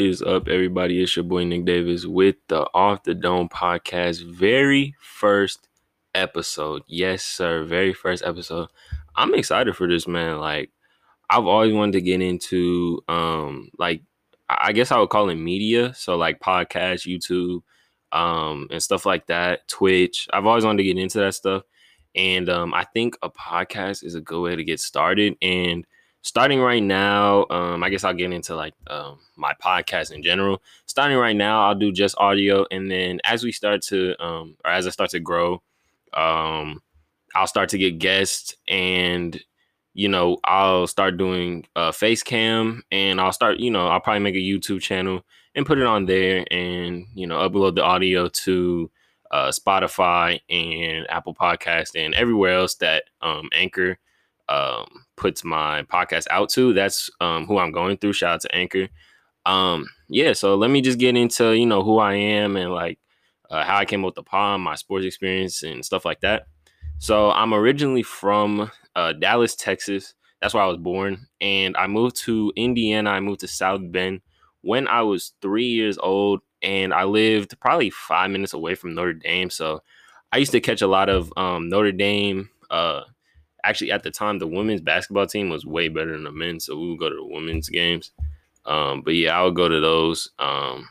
Is up, everybody? It's your boy Nick Davis with the Off the Dome podcast, very first episode. Yes, sir, very first episode. I'm excited for this, man. Like, I've always wanted to get into, um, like, I guess I would call it media. So, like, podcast, YouTube, um, and stuff like that, Twitch. I've always wanted to get into that stuff. And um, I think a podcast is a good way to get started. And starting right now, um, I guess I'll get into like um, my podcast in general. Starting right now, I'll do just audio, and then as we start to, um, or as I start to grow, um, I'll start to get guests, and you know, I'll start doing uh, face cam, and I'll start, you know, I'll probably make a YouTube channel and put it on there, and you know, upload the audio to uh, Spotify and Apple Podcast and everywhere else that um, Anchor um, puts my podcast out to. That's um, who I'm going through. Shout out to Anchor. Um, yeah, so let me just get into you know who I am and like uh, how I came up with the pod, my sports experience, and stuff like that. So I'm originally from uh, Dallas, Texas. That's where I was born, and I moved to Indiana. I moved to South Bend when I was three years old, and I lived probably five minutes away from Notre Dame. So I used to catch a lot of um, Notre Dame. Uh, actually, at the time, the women's basketball team was way better than the men, so we would go to the women's games. Um, but yeah, I would go to those. Um,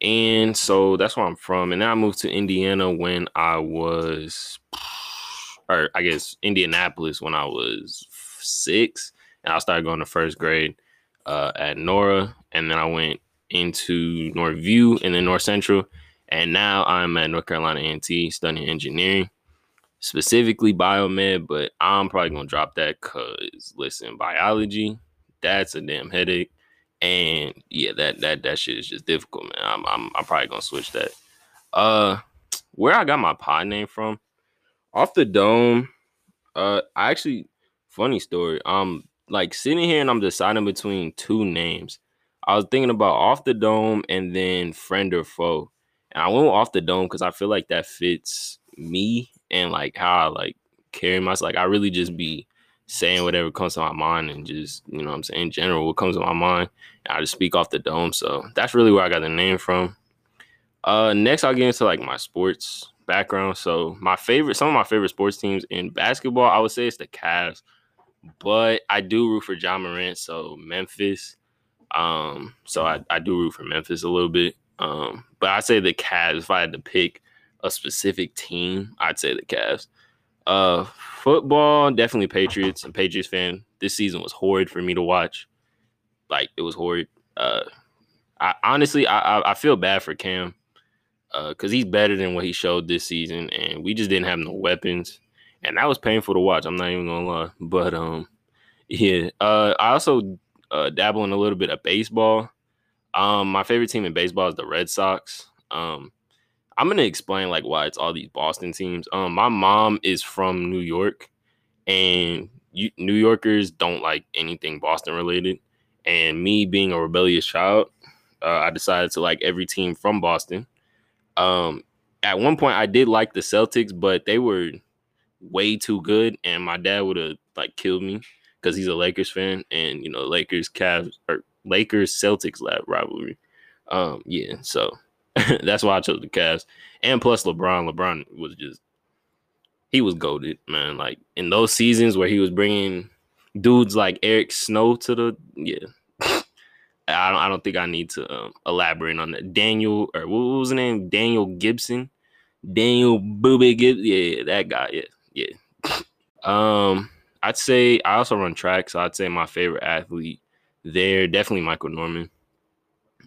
and so that's where I'm from. And then I moved to Indiana when I was, or I guess Indianapolis when I was six, and I started going to first grade uh, at Nora, and then I went into Northview and then North Central, and now I'm at North Carolina A&T studying engineering, specifically biomed. But I'm probably gonna drop that cause listen, biology, that's a damn headache, and yeah, that that that shit is just difficult, man. I'm I'm, I'm probably gonna switch that. Uh, where I got my pod name from, off the dome. Uh, I actually, funny story. I'm like sitting here and I'm deciding between two names. I was thinking about off the dome and then friend or foe. And I went off the dome because I feel like that fits me and like how I like carry myself. Like I really just be saying whatever comes to my mind and just, you know I'm saying, in general, what comes to my mind. I just speak off the dome. So that's really where I got the name from. Uh next I'll get into like my sports background. So my favorite some of my favorite sports teams in basketball, I would say it's the Cavs but I do root for Ja Morant, so Memphis. Um, so I, I do root for Memphis a little bit. Um, but I say the Cavs. If I had to pick a specific team, I'd say the Cavs. Uh, football, definitely Patriots. and Patriots fan. This season was horrid for me to watch. Like it was horrid. Uh, I honestly, I I, feel bad for Cam. Uh, cause he's better than what he showed this season, and we just didn't have no weapons and that was painful to watch. I'm not even gonna lie, but um, yeah. Uh, I also uh, dabble in a little bit of baseball. Um, my favorite team in baseball is the Red Sox. Um, I'm gonna explain like why it's all these Boston teams. Um, my mom is from New York, and you, New Yorkers don't like anything Boston related. And me being a rebellious child, uh, I decided to like every team from Boston. Um, at one point, I did like the Celtics, but they were way too good, and my dad would have like killed me because he's a Lakers fan, and you know Lakers Cavs or Lakers Celtics rivalry. Um, yeah, so that's why I chose the Cavs, and plus LeBron. LeBron was just he was goaded, man. Like in those seasons where he was bringing dudes like Eric Snow to the yeah. I don't, I don't think I need to um, elaborate on that. Daniel, or what was his name? Daniel Gibson. Daniel Boobie Gibson. Yeah, that guy. Yeah yeah. Um, I'd say I also run track, so I'd say my favorite athlete there definitely Michael Norman.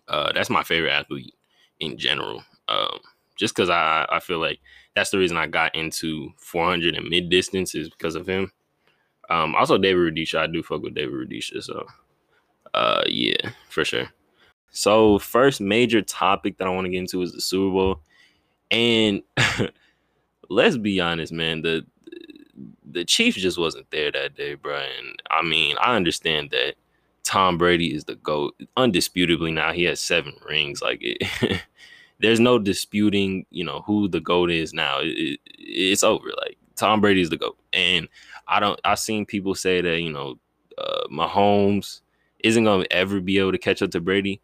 Uh, that's my favorite athlete in general. Um, just because I I feel like that's the reason I got into 400 and mid distance is because of him. Um, also David Rudisha, I do fuck with David Rudisha, so uh, yeah, for sure. So first major topic that I want to get into is the Super Bowl, and let's be honest, man. The the Chiefs just wasn't there that day, bro. And I mean, I understand that Tom Brady is the GOAT. Undisputably now, he has seven rings. Like it, there's no disputing, you know, who the GOAT is now. It, it, it's over. Like Tom Brady is the GOAT. And I don't I've seen people say that, you know, uh Mahomes isn't gonna ever be able to catch up to Brady.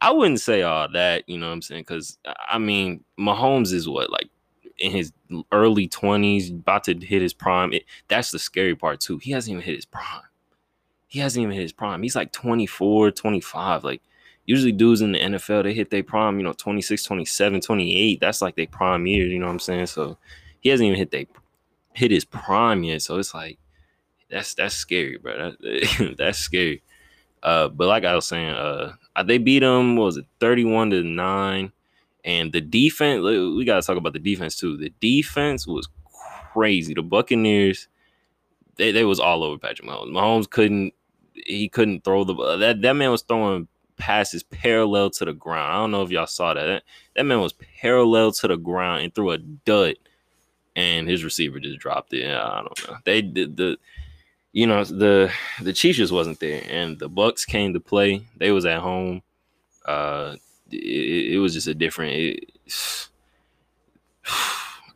I wouldn't say all that, you know what I'm saying? Because I mean, Mahomes is what like in his early 20s, about to hit his prime. It, that's the scary part too. He hasn't even hit his prime. He hasn't even hit his prime. He's like 24, 25. Like usually dudes in the NFL, they hit their prime, you know, 26, 27, 28. That's like their prime years, you know what I'm saying? So he hasn't even hit they hit his prime yet. So it's like that's that's scary, bro. That, that's scary. Uh, but like I was saying, uh, they beat them. was it thirty one to nine? And the defense, we gotta talk about the defense too. The defense was crazy. The Buccaneers, they, they was all over Patrick Mahomes. Mahomes couldn't he couldn't throw the that that man was throwing passes parallel to the ground. I don't know if y'all saw that. That, that man was parallel to the ground and threw a dud, and his receiver just dropped it. I don't know. They did the, you know, the the Chiefs just wasn't there, and the Bucks came to play. They was at home. Uh, it, it was just a different. It,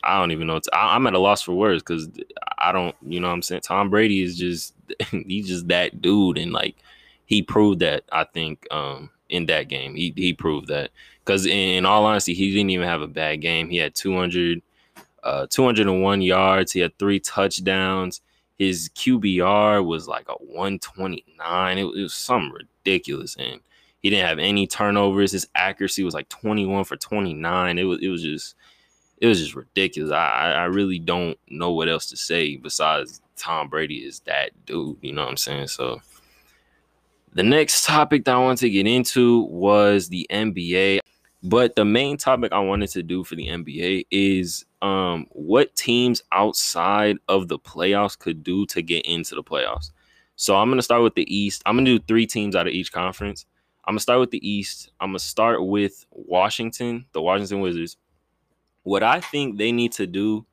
I don't even know. I, am at a loss for words because I don't. You know, what I'm saying Tom Brady is just he's just that dude, and like he proved that. I think um in that game, he he proved that because in, in, all honesty, he didn't even have a bad game. He had 200, uh, 201 yards. He had three touchdowns. His QBR was like a 129. It, it was something ridiculous, and he didn't have any turnovers. His accuracy was like 21 for 29. It was it was just it was just ridiculous. I I really don't know what else to say besides Tom Brady is that dude. You know what I'm saying? So the next topic that I wanted to get into was the NBA. But the main topic I wanted to do for the NBA is um, what teams outside of the playoffs could do to get into the playoffs. So I'm going to start with the East. I'm going to do three teams out of each conference. I'm gonna start with the East. I'm gonna start with Washington, the Washington Wizards. What I think they need to do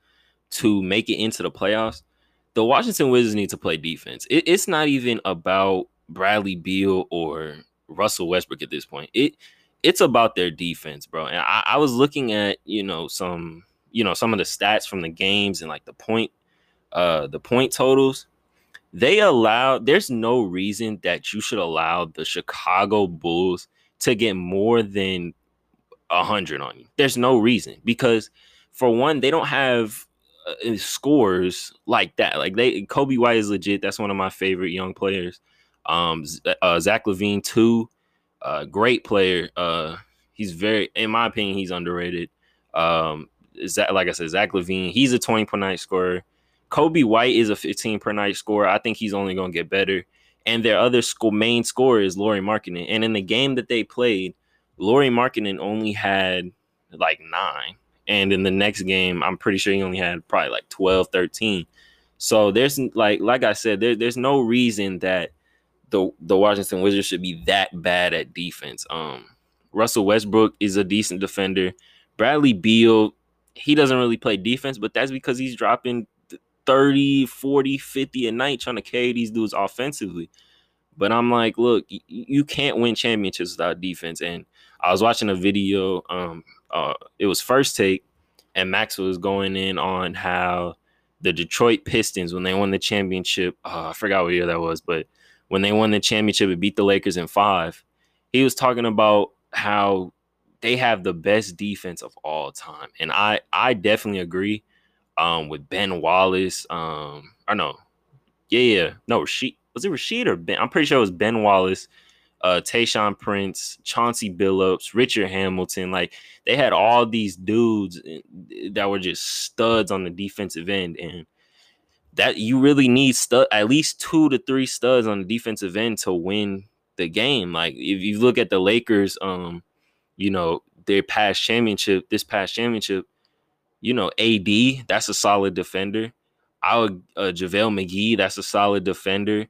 to make it into the playoffs, the Washington Wizards need to play defense. It, it's not even about Bradley Beal or Russell Westbrook at this point. It it's about their defense, bro. And I, I was looking at you know some you know some of the stats from the games and like the point uh the point totals they allow there's no reason that you should allow the Chicago Bulls to get more than a hundred on you. There's no reason because for one, they don't have uh, scores like that. Like they, Coby White is legit. That's one of my favorite young players. Um, uh, Zach LaVine too, uh, great player. Uh, he's very, in my opinion, he's underrated. Um, Zach, like I said, Zach LaVine, he's a 20 point night scorer. Coby White is a 15 per night scorer. I think he's only going to get better. And their other school main scorer is Lauri Markkanen. And in the game that they played, Lauri Markkanen only had like nine. And in the next game, I'm pretty sure he only had probably like 12, 13. So there's like like I said, there, there's no reason that the the Washington Wizards should be that bad at defense. Um Russell Westbrook is a decent defender. Bradley Beal, he doesn't really play defense, but that's because he's dropping 30, 40, 50 a night trying to carry these dudes offensively. But I'm like, look, you can't win championships without defense. And I was watching a video, um, uh, it was first take, and Max was going in on how the Detroit Pistons, when they won the championship, uh, I forgot what year that was, but when they won the championship and beat the Lakers in five, he was talking about how they have the best defense of all time. And I I definitely agree um, with Ben Wallace. Um, or no, yeah, yeah, no, Rasheed was it Rasheed or Ben? I'm pretty sure it was Ben Wallace, uh, Tayshaun Prince, Chauncey Billups, Richard Hamilton. Like they had all these dudes eh, that were just studs on the defensive end, and that you really need stud at least two to three studs on the defensive end to win the game. Like if you look at the Lakers, um, you know, their past championship, this past championship, you know, AD, that's a solid defender. I would uh, JaVale McGee, that's a solid defender.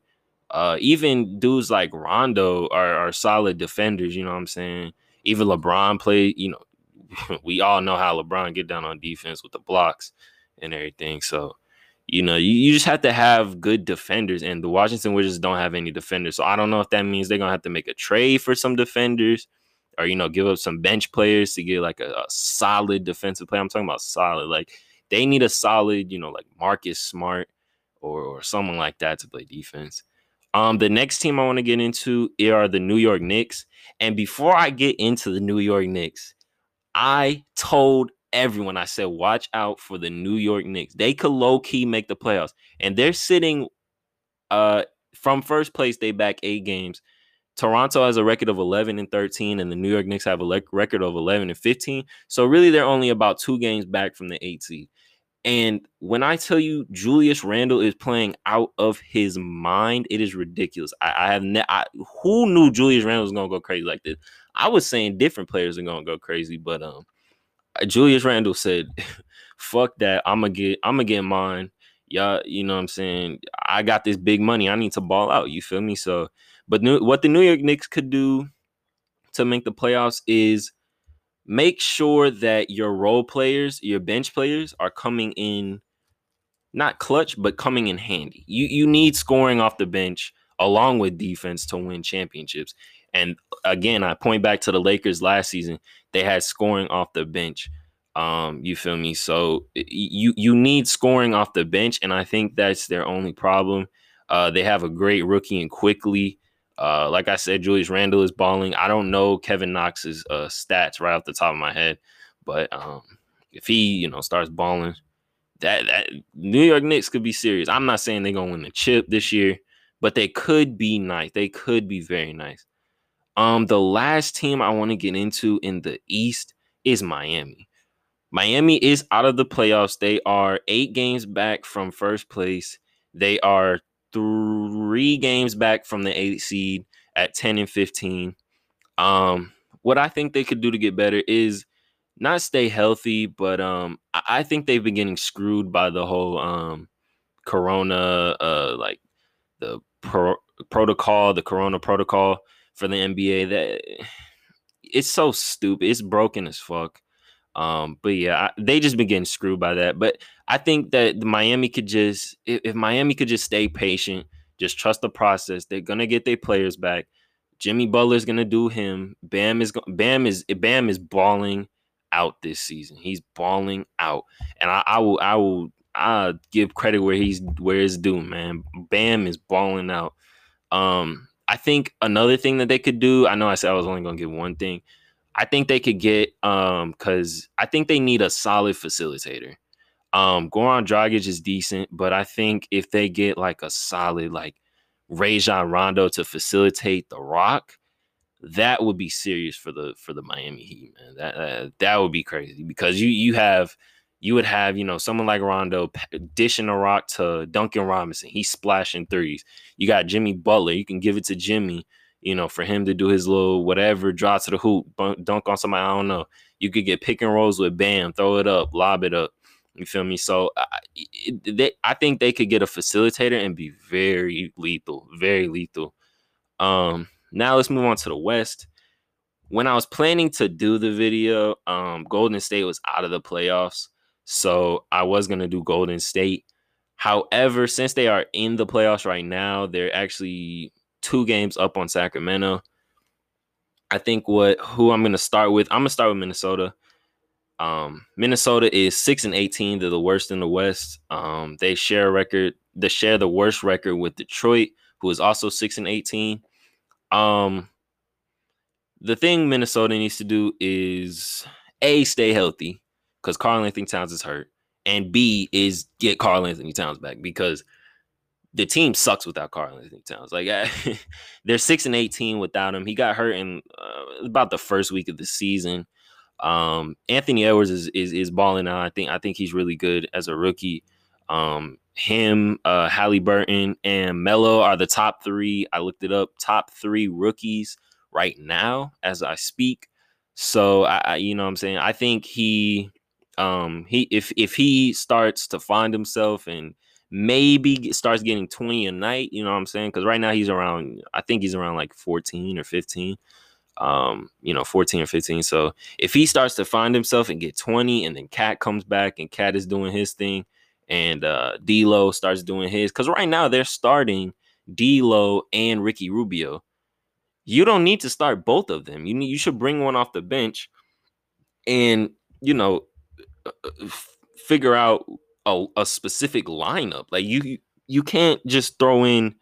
Uh, even dudes like Rondo are, are solid defenders, you know what I'm saying? Even LeBron played, you know, we all know how LeBron get down on defense with the blocks and everything. So, you know, you, you just have to have good defenders, and the Washington Wizards don't have any defenders. So I don't know if that means they're gonna have to make a trade for some defenders or you know give up some bench players to get like a, a solid defensive player. I'm talking about solid. Like they need a solid, you know, like Marcus Smart or or someone like that to play defense. Um, the next team I want to get into are the New York Knicks. And before I get into the New York Knicks, I told everyone, I said, watch out for the New York Knicks. They could low key make the playoffs. And they're sitting uh from first place, they back eight games. Toronto has a record of 11 and 13, and the New York Knicks have a le- record of 11 and 15. So really, they're only about two games back from the eight seed. And when I tell you Julius Randle is playing out of his mind, it is ridiculous. I, I have ne- I, who knew Julius Randle was gonna go crazy like this. I was saying different players are gonna go crazy, but um, Julius Randle said, "Fuck that! I'm gonna get I'm gonna get mine." Y'all, you know what I'm saying? I got this big money. I need to ball out. You feel me? So, but new, what the New York Knicks could do to make the playoffs is make sure that your role players, your bench players, are coming in not clutch, but coming in handy. You you need scoring off the bench along with defense to win championships. And again, I point back to the Lakers last season. They had scoring off the bench. Um, you feel me? So you you need scoring off the bench, and I think that's their only problem. Uh, they have a great rookie and Quickley. Uh, like I said, Julius Randle is balling. I don't know Kevin Knox's uh, stats right off the top of my head, but um, if he you know starts balling, that that New York Knicks could be serious. I'm not saying they're gonna win the chip this year, but they could be nice. They could be very nice. Um, the last team I want to get into in the East is Miami. Miami is out of the playoffs. They are eight games back from first place. They are three games back from the eight seed at 10 and 15. Um, what I think they could do to get better is not stay healthy, but um, I think they've been getting screwed by the whole um, Corona, uh, like the pro- protocol, the Corona protocol for the NBA. That it's so stupid. It's broken as fuck. Um, but yeah, I, they just been getting screwed by that. But I think that Miami could just, if, if Miami could just stay patient, just trust the process, they're gonna get their players back. Jimmy Butler's gonna do him. Bam is Bam is Bam is balling out this season. He's balling out, and I, I will I will I give credit where he's where it's due, man. Bam is balling out. Um, I think another thing that they could do. I know I said I was only gonna get one thing. I think they could get um because I think they need a solid facilitator. Um, Goran Dragic is decent, but I think if they get like a solid like Rajon Rondo to facilitate the Rock, that would be serious for the for the Miami Heat, man. That uh, that would be crazy because you you have you would have you know someone like Rondo dishing a rock to Duncan Robinson. He's splashing threes. You got Jimmy Butler. You can give it to Jimmy. You know, for him to do his little whatever, drop to the hoop, dunk on somebody. I don't know. You could get pick and rolls with Bam, throw it up, lob it up. You feel me? So I, they, I think they could get a facilitator and be very lethal, very lethal. Um, now let's move on to the West. When I was planning to do the video, um, Golden State was out of the playoffs, so I was gonna do Golden State. However, since they are in the playoffs right now, they're actually two games up on Sacramento. I think what who I'm gonna start with, I'm gonna start with Minnesota. Um, Minnesota is six and eighteen. They're the worst in the West. Um, they share a record. They share the worst record with Detroit, who is also six and eighteen. Um, the thing Minnesota needs to do is a stay healthy because Karl-Anthony Towns is hurt, and B is get Karl-Anthony Towns back because the team sucks without Karl-Anthony Towns. Like they're six and eighteen without him. He got hurt in uh, about the first week of the season. Um, Anthony Edwards is, is is balling out. I think I think he's really good as a rookie. Um, him, uh, Halliburton, and Melo are the top three. I looked it up. Top three rookies right now as I speak. So I, I you know, what I'm saying I think he, um, he if if he starts to find himself and maybe starts getting 20 a night, you know what I'm saying? Because right now he's around, I think he's around like 14 or 15 um, you know, 14 or 15. So if he starts to find himself and get 20, and then KAT comes back and KAT is doing his thing, and uh D'Lo starts doing his, because right now they're starting D'Lo and Ricky Rubio. You don't need to start both of them. You need, you should bring one off the bench, and you know, uh, uh, figure out a, a specific lineup. Like you you can't just throw in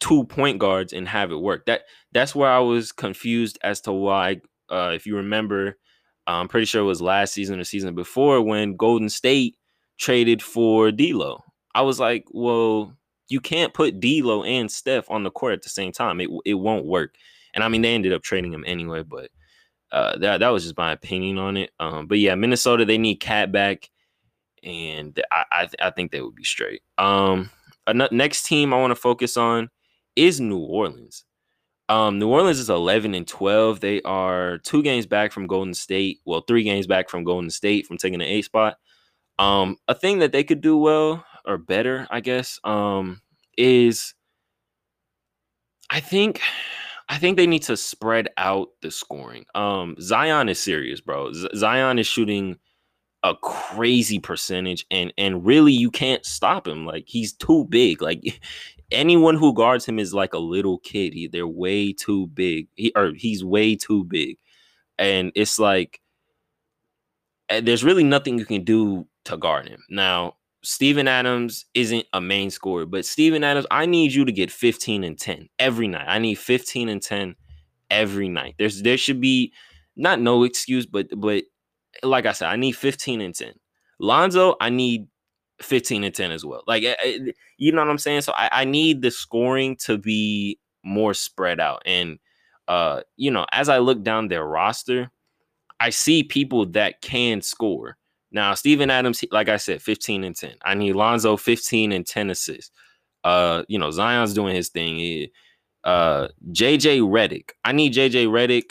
two point guards and have it work. That that's where I was confused as to why. Uh, if you remember, I'm pretty sure it was last season or season before when Golden State traded for D'Lo. I was like, well, you can't put D'Lo and Steph on the court at the same time. It it won't work. And I mean, they ended up trading him anyway, but uh, that that was just my opinion on it. Um, but yeah, Minnesota they need KAT back, and I I, I think they would be straight. Um, next team I want to focus on is New Orleans. Um, New Orleans is 11 and 12. They are two games back from Golden State. Well, three games back from Golden State from taking the eight spot. Um, a thing that they could do well or better, I guess, um, is I think I think they need to spread out the scoring. Um, Zion is serious, bro. Z- Zion is shooting a crazy percentage, and and really you can't stop him. Like he's too big. Like anyone who guards him is like a little kid. He, they're way too big. He or he's way too big, and it's like eh, there's really nothing you can do to guard him. Now, Steven Adams isn't a main scorer, but Steven Adams, I need you to get 15 and 10 every night. I need 15 and 10 every night. There's there should be not no excuse, but but like I said, I need 15 and 10. Lonzo, I need 15 and 10 as well. Like, eh, eh, you know what I'm saying? So I, I need the scoring to be more spread out. And, uh, you know, as I look down their roster, I see people that can score. Now, Steven Adams, like I said, 15 and 10. I need Lonzo 15 and 10 assists. Uh, you know, Zion's doing his thing. He, uh, JJ Redick. I need JJ Redick.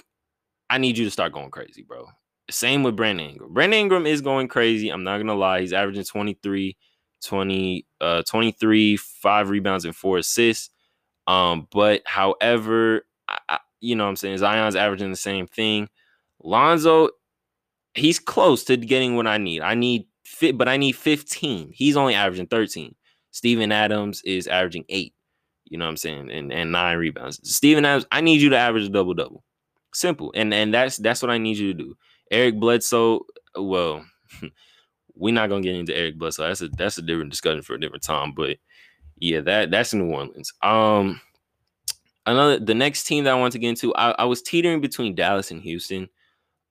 I need you to start going crazy, bro. Same with Brandon Ingram. Brandon Ingram is going crazy. I'm not gonna lie. He's averaging 23, 20, uh, 23, five rebounds and four assists. Um, but however, I, I, you know what I'm saying Zion's averaging the same thing. Lonzo, he's close to getting what I need. I need fit, but I need 15. He's only averaging 13. Steven Adams is averaging eight. You know what I'm saying? And and nine rebounds. Steven Adams, I need you to average a double double. Simple. And and that's that's what I need you to do. Eric Bledsoe, well, we're not gonna get into Eric Bledsoe. That's a that's a different discussion for a different time. But yeah, that that's New Orleans. Um, another the next team that I want to get into, I, I was teetering between Dallas and Houston.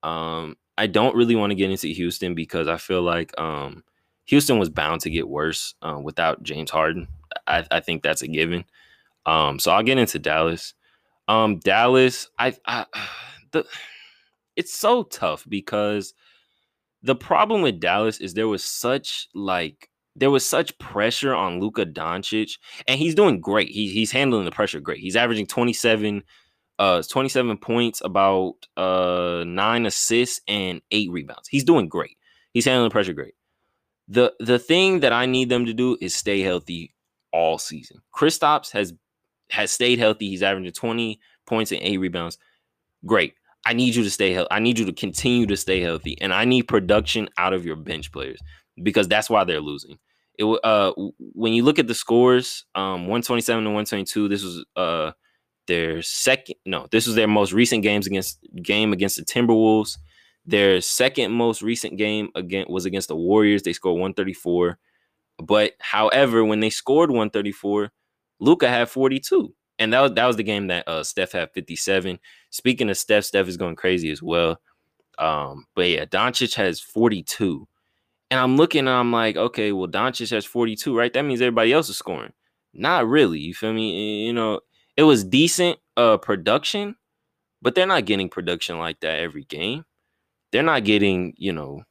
Um, I don't really want to get into Houston because I feel like um Houston was bound to get worse uh, without James Harden. I, I think that's a given. Um, so I'll get into Dallas. Um, Dallas, I, I the it's so tough because the problem with Dallas is there was such like there was such pressure on Luka Doncic, and he's doing great. He, he's handling the pressure great. He's averaging 27, uh, 27 points, about uh nine assists and eight rebounds. He's doing great. He's handling the pressure great. The the thing that I need them to do is stay healthy all season. Kristaps has has stayed healthy. He's averaging 20 points and eight rebounds. Great. I need you to stay healthy. I need you to continue to stay healthy, and I need production out of your bench players because that's why they're losing. It uh when you look at the scores, um, one twenty seven to one twenty two. This was uh their second. No, this was their most recent games against game against the Timberwolves. Their second most recent game again was against the Warriors. They scored one thirty four. But however, when they scored one thirty four, Luka had forty two and that was that was the game that uh, Steph had 57. Speaking of Steph, Steph is going crazy as well. Um, but yeah, Doncic has 42. And I'm looking and I'm like, okay, well, Doncic has 42, right? That means everybody else is scoring. Not really. You feel me? You know, it was decent uh production, but they're not getting production like that every game. They're not getting, you know,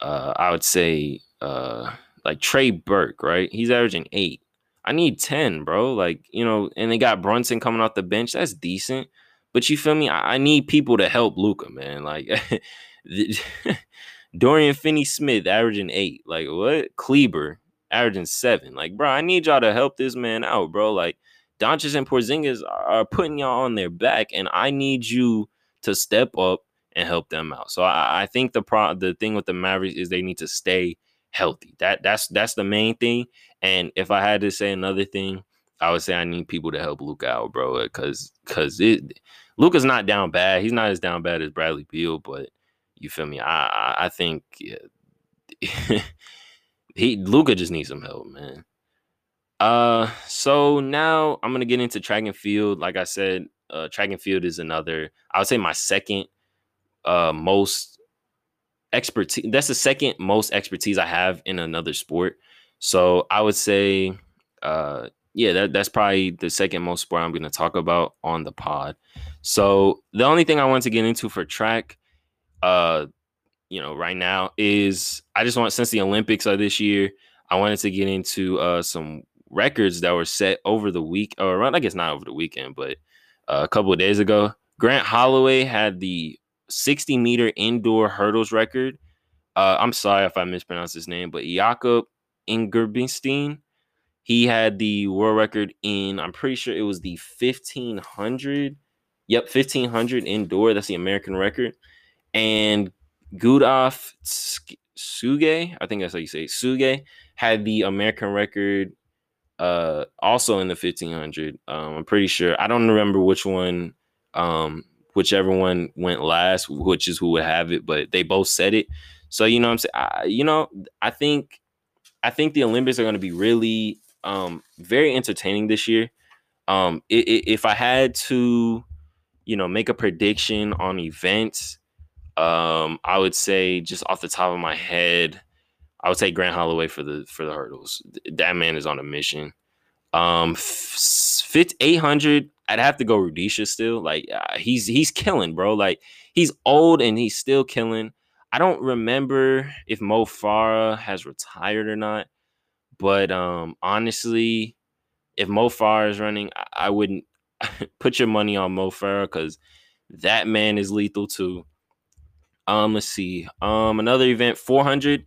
uh, I would say uh like Trey Burke, right? He's averaging eight. I need 10, bro. Like, you know, and they got Brunson coming off the bench. That's decent. But you feel me? I, I need people to help Luka, man. Like Dorian Finney Smith averaging eight. Like what? Kleber averaging seven. Like, bro, I need y'all to help this man out, bro. Like Doncic and Porzingis are putting y'all on their back, and I need you to step up and help them out. So I, I think the pro the thing with the Mavericks is they need to stay healthy. That that's that's the main thing. And if I had to say another thing, I would say I need people to help Luka out, bro, because because it Luka's not down bad. He's not as down bad as Bradley Beal, but you feel me? I I, I think yeah, he Luka just needs some help, man. Uh, so now I'm gonna get into track and field. Like I said, uh, track and field is another. I would say my second uh most expertise. That's the second most expertise I have in another sport. So I would say, uh, yeah, that, that's probably the second most sport I'm gonna talk about on the pod. So the only thing I want to get into for track, uh, you know, right now is I just want since the Olympics are this year, I wanted to get into uh some records that were set over the week or around I guess not over the weekend, but uh, a couple of days ago. Grant Holloway had the 60 meter indoor hurdles record. Uh, I'm sorry if I mispronounced his name, but Jakob Ingebrigtsen. He had the world record in, I'm pretty sure it was the 1500. Yep, 1500 indoor. That's the American record. And Gudaf Suge, I think that's how you say it, Suge, had the American record uh also in the 1500 um i'm pretty sure i don't remember which one um whichever one went last which is who would have it but they both said it so you know i'm saying I, you know i think i think the olympics are going to be really um very entertaining this year um it, it, if i had to you know make a prediction on events um i would say just off the top of my head I would say Grant Holloway for the for the hurdles. That man is on a mission. Um, fit eight hundred. I'd have to go Rudisha still. Like uh, he's he's killing, bro. Like he's old and he's still killing. I don't remember if Mo Farah has retired or not, but um, honestly, if Mo Farah is running, I, I wouldn't put your money on Mo Farah because that man is lethal too. Um, let's see. Um, another event, 400.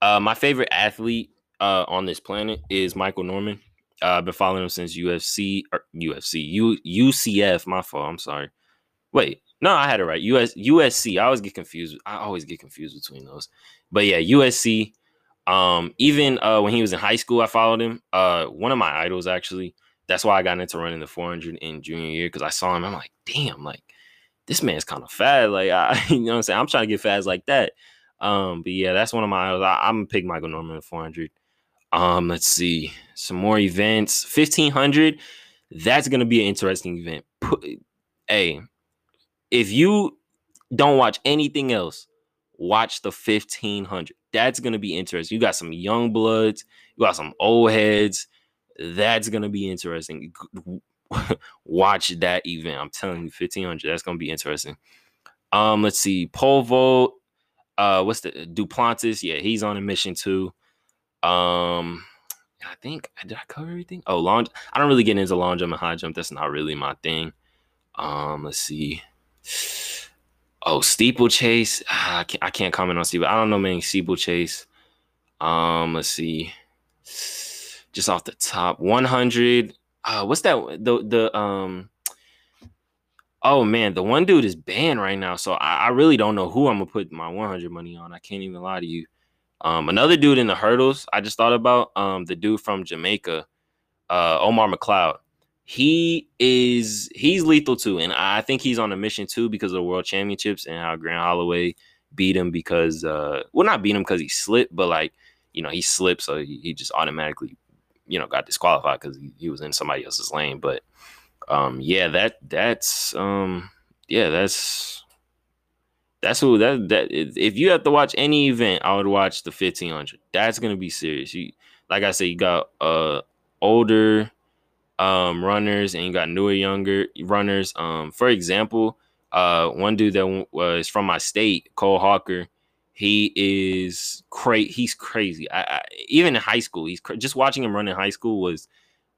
Uh, my favorite athlete uh, on this planet is Michael Norman. Uh, I've been following him since UFC or UFC U, UCF. My fault. I'm sorry. Wait, no, I had it right. US USC. I always get confused. I always get confused between those. But yeah, USC. Um, even uh, when he was in high school, I followed him. Uh, one of my idols actually. That's why I got into running the 400 in junior year because I saw him. I'm like, damn, like this man's kind of fat. Like, I, you know what I'm saying? I'm trying to get fast like that. Um, but yeah, that's one of my. idols. I, am gonna pick Michael Norman at 400. Um, let's see some more events. 1500. That's gonna be an interesting event. Put, hey, if you don't watch anything else, watch the 1500. That's gonna be interesting. You got some young bloods. You got some old heads. That's gonna be interesting. watch that event. I'm telling you, 1500. That's gonna be interesting. Um, let's see. Pole vault uh what's the Duplantis? Yeah, he's on a mission too. Um I think did I cover everything? Oh, long I don't really get into long jump and high jump. That's not really my thing. Um, let's see. Oh, steeplechase. Ah, I, can't, I can't comment on steeple. I don't know many steeplechase. Um, let's see. Just off the top, 100. Uh, what's that? The the um Oh man, the one dude is banned right now, so I, I, really don't know who I'm gonna put my 100 money on. I can't even lie to you. Um, another dude in the hurdles, I just thought about um, the dude from Jamaica, uh, Omar McLeod. He is he's lethal too, and I think he's on a mission too because of the World Championships and how Grant Holloway beat him because, uh, well, not beat him because he slipped, but like you know he slipped, so he, he just automatically you know got disqualified because he, he was in somebody else's lane, but um yeah that that's um yeah that's that's who that that if you have to watch any event i would watch the 1500 that's gonna be serious. You like i said you got uh older um runners and you got newer younger runners um for example uh one dude that was from my state Cole Hocker he is crazy he's crazy I, I, even in high school he's just watching him run in high school was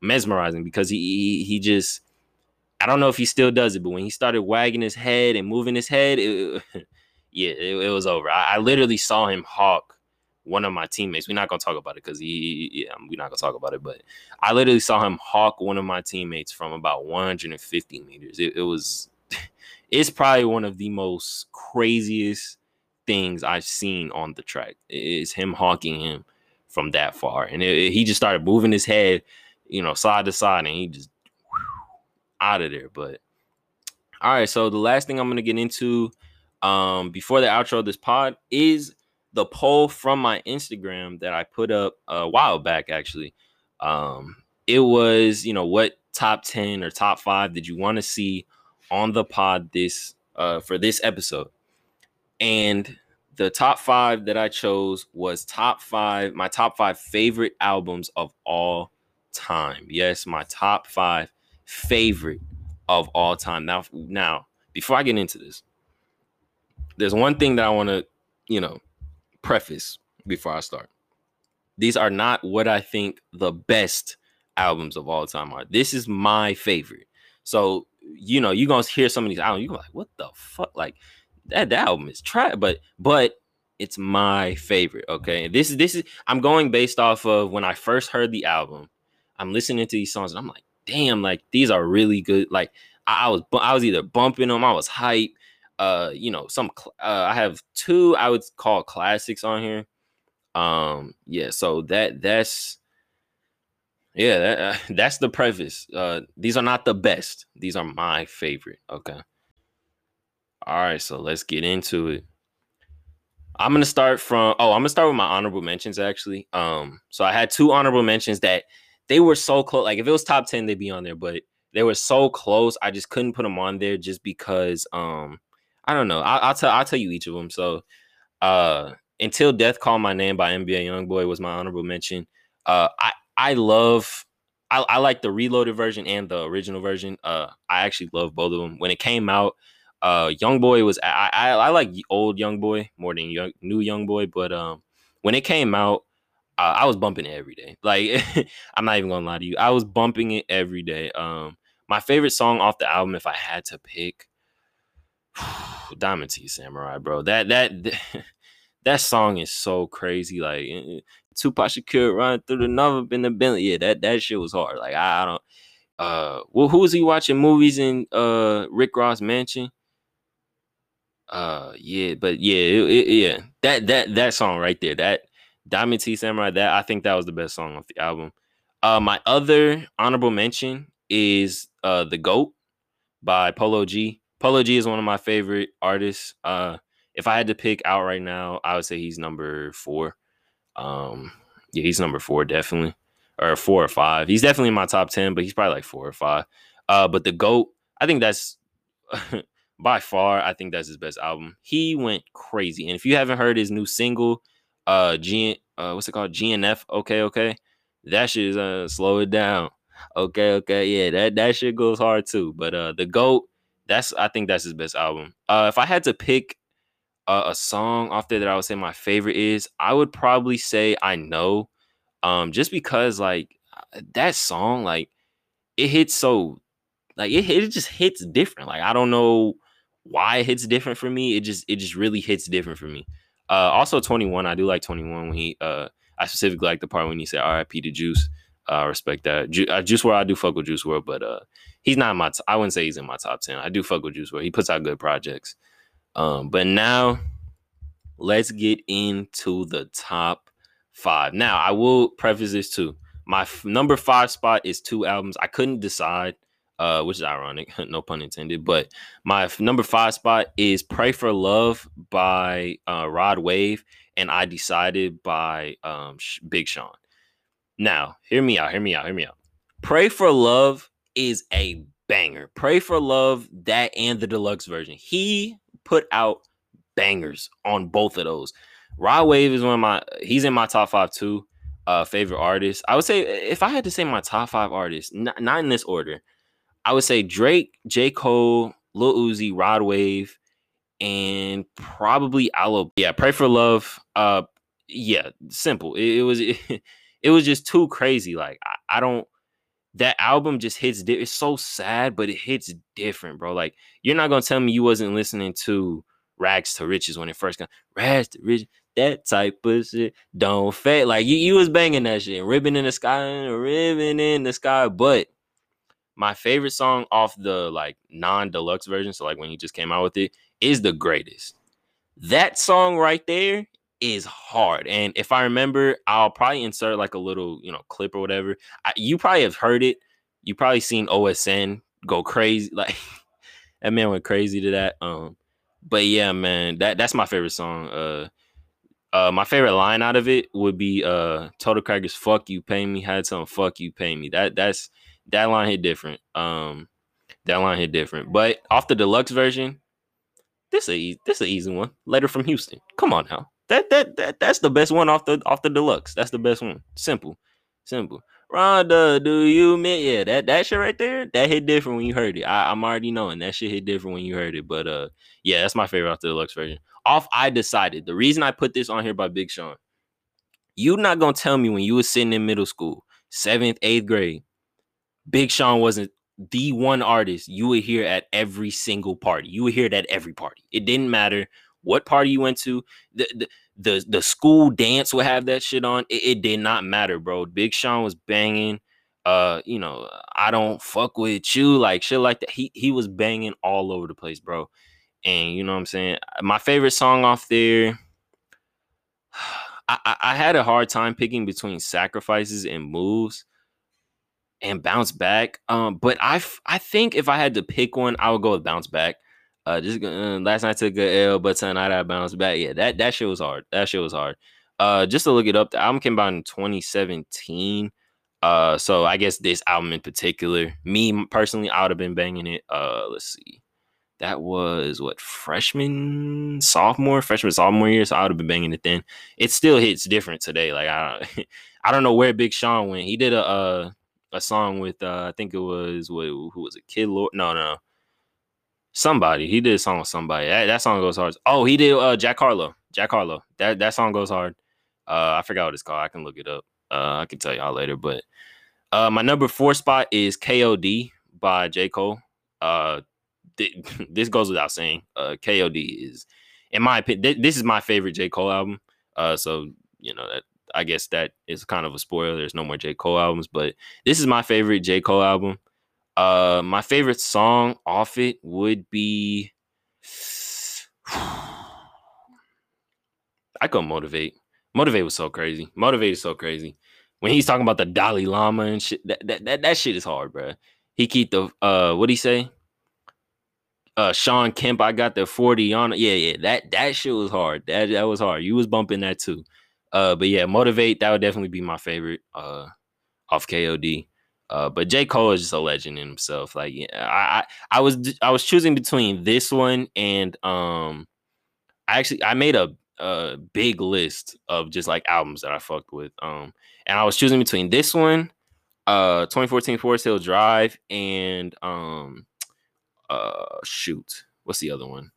mesmerizing because he, he he just I don't know if he still does it, but when he started wagging his head and moving his head, it, yeah, it, it, was over. I, I, literally saw him hawk one of my teammates. We're not gonna talk about it because he, yeah, we're not gonna talk about it. But I literally saw him hawk one of my teammates from about 150 meters. It, it was, it's probably one of the most craziest things I've seen on the track. Is him hawking him from that far, and he just started moving his head, you know, side to side, and he just out of there. But all right, so the last thing I'm gonna get into um before the outro of this pod is the poll from my Instagram that I put up a while back actually. Um, it was, you know, what top 10 or top five did you want to see on the pod this uh for this episode? And the top five that I chose was top five, my top five favorite albums of all time. Yes, my top five favorite of all time. Now, now, before I get into this, there's one thing that I want to, you know, preface before I start. These are not what I think the best albums of all time are. This is my favorite. So, you know, you're gonna hear some of these albums, you're like, what the fuck? Like that, that album is trash, but but it's my favorite. Okay. This is this is I'm going based off of when I first heard the album. I'm listening to these songs and I'm like, damn, like these are really good. Like I, I was I was either bumping them, I was hype. Uh, you know, some uh, I have two I would call classics on here. Um, yeah, so that that's yeah, that, uh, that's the preface. Uh, these are not the best. These are my favorite. Okay. All right, so let's get into it. I'm gonna start from oh, I'm gonna start with my honorable mentions actually. Um, so I had two honorable mentions that they were so close. Like if it was top 10, they'd be on there, but they were so close, I just couldn't put them on there just because um I don't know. I, will tell I'll tell you each of them. So uh until Death Called My Name by NBA Youngboy was my honorable mention. Uh I I love I, I like the reloaded version and the original version. Uh I actually love both of them. When it came out, uh young boy was I, I i like old young boy more than young new young boy but um when it came out uh, i was bumping it every day like i'm not even gonna lie to you i was bumping it every day um my favorite song off the album if i had to pick diamond teeth samurai bro that that that song is so crazy like eh, eh, tupac shakur run through the novel in the bentley yeah that that shit was hard like i, I don't uh well who was he watching movies in uh rick ross mansion uh, yeah, but yeah, it, it, yeah, that that that song right there, that Diamond Teeth Samurai, that I think that was the best song off the album. Uh, my other honorable mention is uh the Goat by Polo G. Polo G is one of my favorite artists. Uh, if I had to pick out right now, I would say he's number four. Um, yeah, he's number four definitely, or four or five. He's definitely in my top ten, but he's probably like four or five. Uh, but the Goat, I think that's by far, I think that's his best album. He went crazy. And if you haven't heard his new single, uh G uh what's it called? GNF, okay, okay. That shit is uh slow it down. Okay, okay, yeah, that that shit goes hard too. But uh the GOAT, that's I think that's his best album. Uh if I had to pick a, a song off there that I would say my favorite is, I would probably say I know. Um, just because like uh, that song, like it hits so like it, it just hits different. Like I don't know why it hits different for me. It just it just really hits different for me. Uh, also 21, I do like 21 when he uh I specifically like the part when he said RIP to Juice. Uh, I respect that. Ju- uh, Juice I do fuck with Juice WRLD, but uh, he's not in my. T- I wouldn't say he's in my top ten. I do fuck with Juice WRLD. He puts out good projects. Um, but now let's get into the top five. Now I will preface this too. My f- number five spot is two albums. I couldn't decide uh, which is ironic, no pun intended. But my number five spot is "Pray for Love" by uh, Rod Wave, and I decided by um, Big Sean. Now, hear me out. Hear me out. Hear me out. "Pray for Love" is a banger. "Pray for Love" that and the deluxe version. He put out bangers on both of those. Rod Wave is one of my. He's in my top five too. Uh, favorite artists. I would say if I had to say my top five artists, not, not in this order. I would say Drake, J. Cole, Lil Uzi, Rod Wave, and probably Aloe. Yeah, Pray for Love. Uh, yeah, simple. It, it was it, it, was just too crazy. Like I, I don't. That album just hits. Di- it's so sad, but it hits different, bro. Like you're not gonna tell me you wasn't listening to Rags to Riches when it first got Rags to Riches. That type of shit don't fade. Like you, you was banging that shit. Ribbon in the sky, ribbon in the sky, but my favorite song off the like non-deluxe version, so like when he just came out with it, is the greatest. That song right there is hard. And if I remember, I'll probably insert like a little, you know, clip or whatever. I, you probably have heard it. You probably seen OSN go crazy. Like that man went crazy to that. Um, but yeah, man, that that's my favorite song. Uh, Uh, my favorite line out of it would be uh, "Total Crackers, fuck you, pay me." Had some fuck you, pay me. That that's that line hit different. Um, that line hit different. But off the deluxe version, this a this is a easy one. Letter from Houston. Come on now. That that that that's the best one off the off the deluxe. That's the best one. Simple, simple. Rhonda, do you mean yeah? That that shit right there, that hit different when you heard it. I, I'm already knowing that shit hit different when you heard it. But uh, yeah, that's my favorite off the deluxe version. Off, I decided the reason I put this on here by Big Sean. You not gonna tell me when you was sitting in middle school, seventh, eighth grade, Big Sean wasn't the one artist you would hear at every single party. You would hear it at every party. It didn't matter what party you went to. The the the, the school dance would have that shit on. It, it, did not matter, bro. Big Sean was banging. Uh, you know, I don't fuck with you, like shit like that. He he was banging all over the place, bro. And you know what I'm saying? My favorite song off there. I, I had a hard time picking between sacrifices and moves and bounce back. Um, but I I think if I had to pick one, I would go with bounce back. Uh, just uh, last night I took a L, but tonight I bounced back. Yeah, that that shit was hard. That shit was hard. Uh, just to look it up, the album came out in 2017. Uh, so I guess this album in particular, me personally, I would have been banging it. Uh, let's see, that was what freshman, sophomore, freshman, sophomore year. So I would have been banging it then. It still hits different today. Like I, I don't know where Big Sean went. He did a uh a song with uh I think it was what who was it? Kid Lord? No, no, somebody. He did a song with somebody. That, that song goes hard. Oh, he did uh Jack Harlow. Jack Harlow. That that song goes hard. Uh, I forgot what it's called. I can look it up. Uh, I can tell y'all later. But uh, my number four spot is KOD by J Cole. Uh, th- this goes without saying. Uh, KOD is, in my opinion, th- this is my favorite J Cole album. Uh, so you know that I guess that is kind of a spoiler. There's no more J. Cole albums, but this is my favorite J. Cole album. Uh, my favorite song off it would be I go motivate. Motivate was so crazy. Motivate is so crazy. When he's talking about the Dalai Lama and shit, that that that, that shit is hard, bro. He keep the uh what he say? Uh Shawn Kemp, I got the 40 on it. Yeah, yeah. That that shit was hard. That that was hard. You was bumping that too. Uh, but yeah, motivate that would definitely be my favorite. Uh, off KOD. Uh, but J Cole is just a legend in himself. Like, yeah, I, I, I was I was choosing between this one and um, I actually I made a a big list of just like albums that I fucked with. Um, and I was choosing between this one, uh, 2014 Forest Hill Drive, and um, uh, shoot, what's the other one?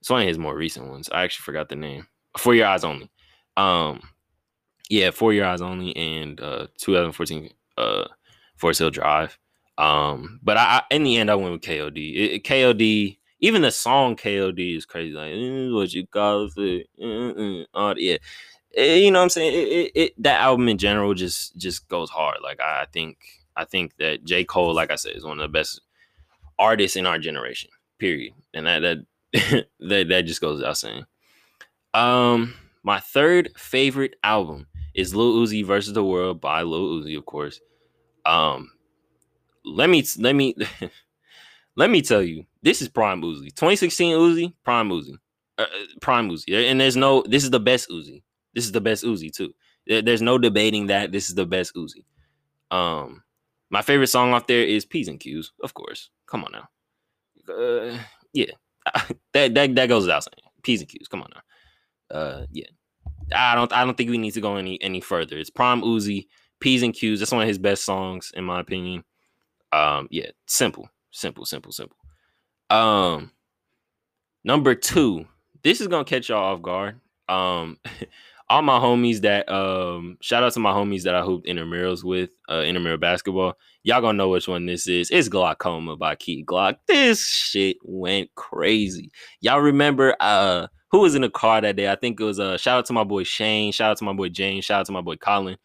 It's one of his more recent ones. I actually forgot the name. For Your Eyes Only. Um, yeah, For Your Eyes Only and uh 2014 uh Forest Hill Drive. Um, but I, in the end I went with KOD. It, it, KOD, even the song KOD is crazy. Like eh, what you call it, uh, yeah. It, you know what I'm saying? It, that album in general just just goes hard. Like I, I think I think that J Cole, like I said, is one of the best artists in our generation. Period. And that that that, that just goes without saying. Um my third favorite album is Lil Uzi versus the World by Lil Uzi, of course. Um, let me let me let me tell you, this is Prime Uzi, 2016 Uzi, Prime Uzi, uh, uh, Prime Uzi, and there's no, this is the best Uzi. This is the best Uzi too. There's no debating that this is the best Uzi. Um, my favorite song off there is P's and Q's, of course. Come on now. Uh, yeah, that that that goes without saying. P's and Q's. Come on now uh yeah. I don't I don't think we need to go any any further. It's Prime Uzi, P's and Q's. That's one of his best songs, in my opinion. Um, yeah, simple, simple, simple, simple. Um number two, this is gonna catch y'all off guard. Um all my homies that um shout out to my homies that I hooped intramurals with, uh intramural basketball. Y'all gonna know which one this is. It's Glockoma by Key Glock. This shit went crazy. Y'all remember uh who was in the car that day? I think it was uh shout out to my boy Shane, shout out to my boy James, shout out to my boy Colin.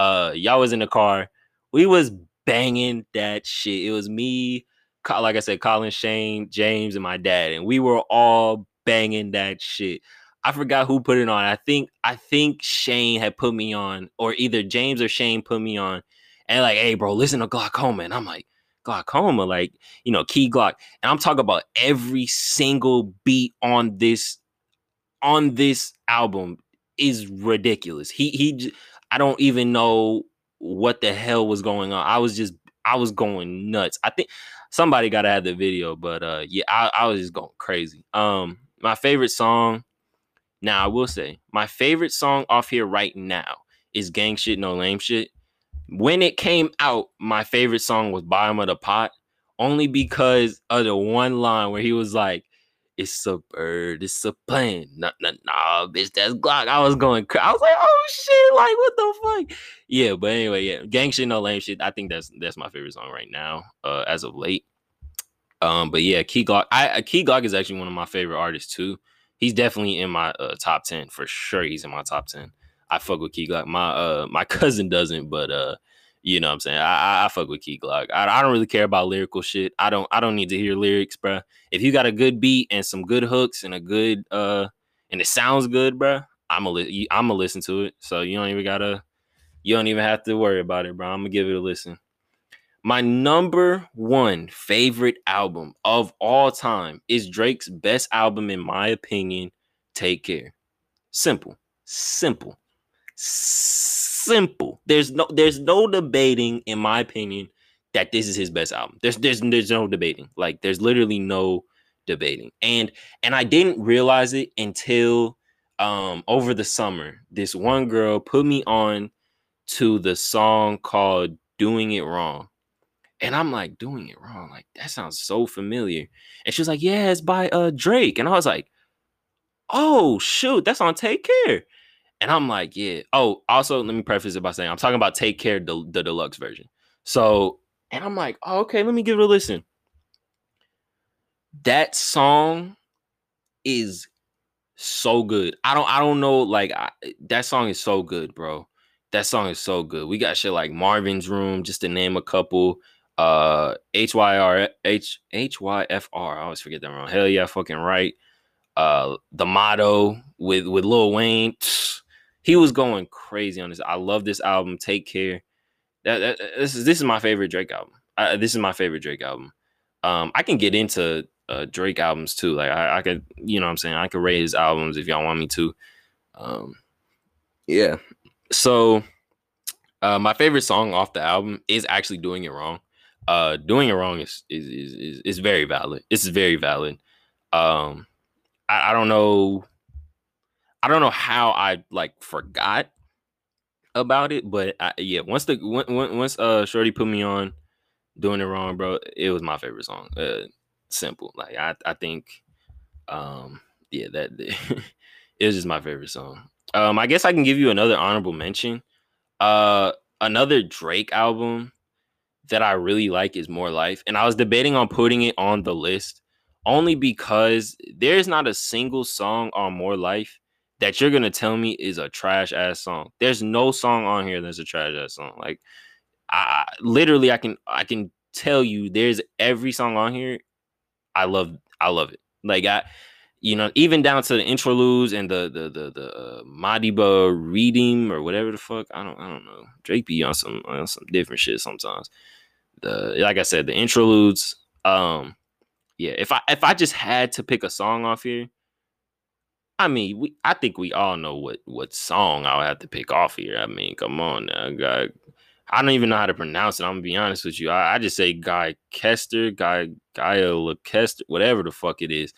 Uh y'all was in the car. We was banging that shit. It was me, like I said, Colin, Shane, James, and my dad, and we were all banging that shit. I forgot who put it on. I think I think Shane had put me on, or either James or Shane put me on, and like, hey, bro, listen to Glockoma. And I'm like, Glockoma, like, you know, key Glock. And I'm talking about every single beat on this on this album is ridiculous. He he I don't even know what the hell was going on. I was just I was going nuts. I think somebody got to have the video, but uh yeah, I, I was just going crazy. Um my favorite song now I will say my favorite song off here right now is Gang Shit No Lame Shit. When it came out, my favorite song was Bottom of the Pot, only because of the one line where he was like, it's a bird, it's a plane. Nah, nah, nah, bitch, that's Glock. I was going, I was like, oh shit, like what the fuck? Yeah, but anyway, yeah, gang shit, no lame shit. I think that's that's my favorite song right now, uh, as of late. Um, but yeah, Key Glock, I Key Glock is actually one of my favorite artists too. He's definitely in my uh, top ten for sure. He's in my top ten. I fuck with Key Glock. My uh, my cousin doesn't, but uh, you know what I'm saying? I, I, fuck with Key Glock. I, I don't really care about lyrical shit. I don't I don't need to hear lyrics, bro. If you got a good beat and some good hooks and a good uh and it sounds good, bro, I'm a li- I'm gonna listen to it. So you don't even gotta you don't even have to worry about it, bro. I'm gonna give it a listen. My number one favorite album of all time is Drake's best album, in my opinion. Take care. Simple, simple. There's no there's no debating, in my opinion, that this is his best album. There's there's there's no debating. Like there's literally no debating. And and I didn't realize it until um over the summer. This one girl put me on to the song called Doing It Wrong. And I'm like, doing it wrong. Like, that sounds so familiar. And she was like, Yeah, it's by uh Drake. And I was like, Oh shoot, that's on Take Care. And I'm like, yeah. Oh, also, let me preface it by saying I'm talking about Take Care, the, the deluxe version. So, and I'm like, oh, okay, let me give it a listen. That song is so good. I don't, I don't know, like I, that song is so good, bro. That song is so good. We got shit like Marvin's Room, just to name a couple. Uh, H Y R H H Y F R. I always forget that wrong. Hell yeah, fucking right. Uh, the motto with with Lil Wayne. He was going crazy on this. I love this album. Take care. That, that this is this is my favorite Drake album. I, this is my favorite Drake album. Um, I can get into uh, Drake albums too. Like I, I could, you know, what I'm saying I could rate his albums if y'all want me to. Um, yeah. So, uh, my favorite song off the album is actually "Doing It Wrong." Uh, "Doing It Wrong" is is is is, is very valid. It's very valid. Um, I, I don't know I don't know how I like forgot about it, but I, yeah, once the once uh Shorty put me on doing it wrong, bro, it was my favorite song. Uh, simple, like I I think, um, yeah, that it was just my favorite song. Um, I guess I can give you another honorable mention. Uh, another Drake album that I really like is More Life, and I was debating on putting it on the list only because there's not a single song on More Life that you're gonna tell me is a trash ass song. There's no song on here that's a trash ass song. Like I literally I can I can tell you there's every song on here. I love I love it. Like I you know, even down to the interludes and the the the the uh, Madiba Riddim or whatever the fuck. I don't I don't know. Drake be on some on some different shit sometimes. The like I said, the interludes. Um, yeah. If I if I just had to pick a song off here, I mean, we I think we all know what what song I'll have to pick off here. I mean, come on now. I don't even know how to pronounce it. I'm gonna be honest with you. I, I just say Guy Kester, Guy Gaia Kester, whatever the fuck it is.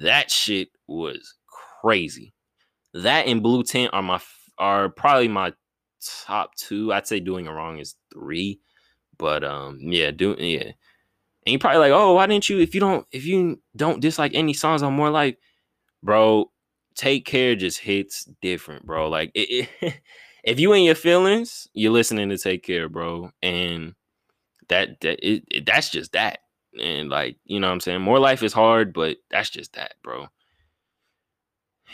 That shit was crazy. That and Blue Tint are my are probably my top two. I'd say doing it wrong is three, but um, yeah, doing yeah. And you probably like, oh, why didn't you? If you don't, if you don't dislike any songs on More Life, bro, take care just hits different, bro. Like it, it, if you in your feelings, you're listening to take care, bro. And that that it, it, that's just that. And like, you know what I'm saying? More life is hard, but that's just that, bro.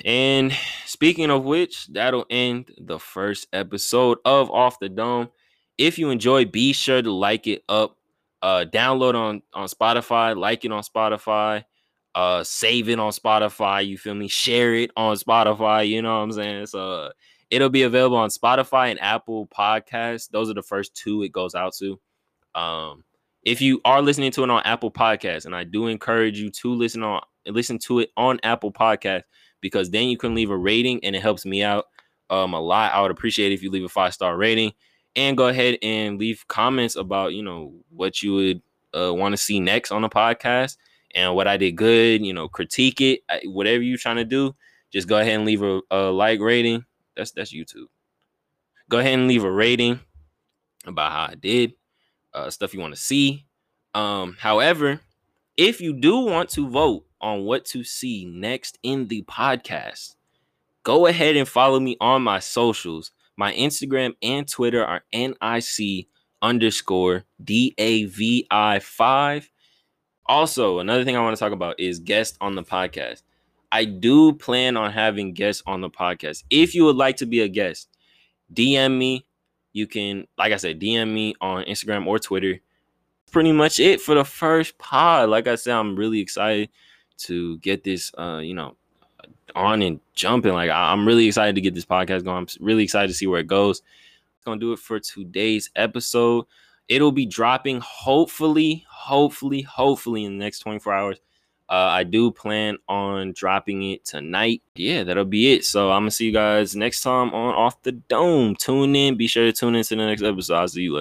And speaking of which, that'll end the first episode of Off the Dome. If you enjoy, be sure to like it up. Uh, download on on Spotify, like it on Spotify uh save it on Spotify, you feel me? Share it on Spotify, you know what I'm saying? So uh, it'll be available on Spotify and Apple Podcasts. Those are the first two it goes out to. Um if you are listening to it on Apple Podcasts, and I do encourage you to listen on listen to it on Apple Podcasts because then you can leave a rating and it helps me out. um a lot. I would appreciate if you leave a five star rating and go ahead and leave comments about you know what you would uh, want to see next on the podcast and what I did good. You know, critique it, whatever you're trying to do. Just go ahead and leave a, a like rating. That's that's YouTube. Go ahead and leave a rating about how I did, uh, stuff you want to see. Um, however, if you do want to vote on what to see next in the podcast, go ahead and follow me on my socials. My Instagram and Twitter are NIC underscore DAVI5. Also, another thing I want to talk about is guests on the podcast. I do plan on having guests on the podcast. If you would like to be a guest, DM me. You can, like I said, DM me on Instagram or Twitter. Pretty much it for the first pod. Like I said, I'm really excited to get this, uh, you know, on and jumping. Like I- am really excited to get this podcast going. I'm really excited to see where it goes. It's gonna do it for today's episode. It'll be dropping hopefully, hopefully, hopefully in the next 24 hours. Uh, I do plan on dropping it tonight. Yeah, that'll be it. So I'm gonna see you guys next time on Off the Dome. Tune in. Be sure to tune in to the next episode. I'll see you later.